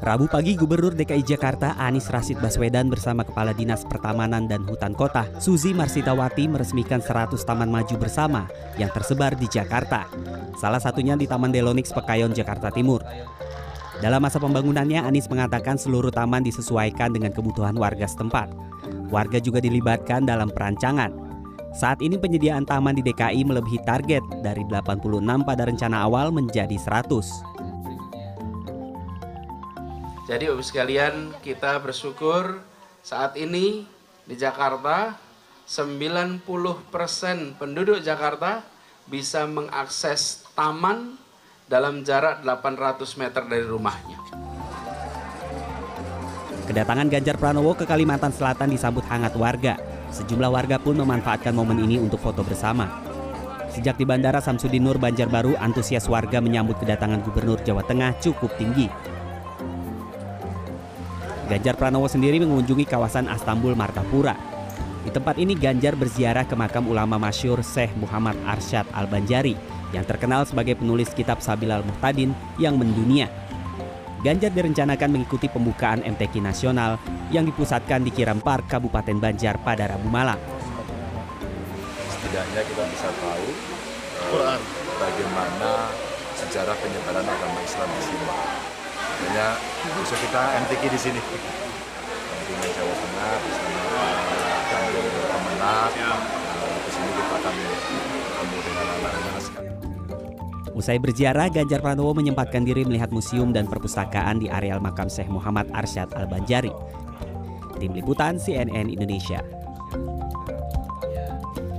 Rabu pagi Gubernur DKI Jakarta Anies Rashid Baswedan bersama Kepala Dinas Pertamanan dan Hutan Kota Suzy Marsitawati meresmikan 100 taman maju bersama yang tersebar di Jakarta. Salah satunya di Taman Delonix Pekayon, Jakarta Timur. Dalam masa pembangunannya, Anies mengatakan seluruh taman disesuaikan dengan kebutuhan warga setempat. Warga juga dilibatkan dalam perancangan. Saat ini penyediaan taman di DKI melebihi target dari 86 pada rencana awal menjadi 100. Jadi Bapak sekalian kita bersyukur saat ini di Jakarta 90% penduduk Jakarta bisa mengakses taman dalam jarak 800 meter dari rumahnya. Kedatangan Ganjar Pranowo ke Kalimantan Selatan disambut hangat warga. Sejumlah warga pun memanfaatkan momen ini untuk foto bersama. Sejak di Bandara Samsudin Nur Banjarbaru, antusias warga menyambut kedatangan Gubernur Jawa Tengah cukup tinggi. Ganjar Pranowo sendiri mengunjungi kawasan Astambul Martapura. Di tempat ini Ganjar berziarah ke makam ulama masyur Syekh Muhammad Arsyad Al-Banjari yang terkenal sebagai penulis kitab Sabil Al-Muhtadin yang mendunia. Ganjar direncanakan mengikuti pembukaan MTQ nasional yang dipusatkan di Kiram Park, Kabupaten Banjar pada Rabu malam. Setidaknya kita bisa tahu uh, bagaimana sejarah penyebaran agama Islam di sini. Besok kita MTQ di sini. MTQ Jawa Tengah bersama Kanwil Usai berziarah, Ganjar Pranowo menyempatkan diri melihat museum dan perpustakaan di areal makam Syekh Muhammad Arsyad Al-Banjari. Tim Liputan CNN Indonesia.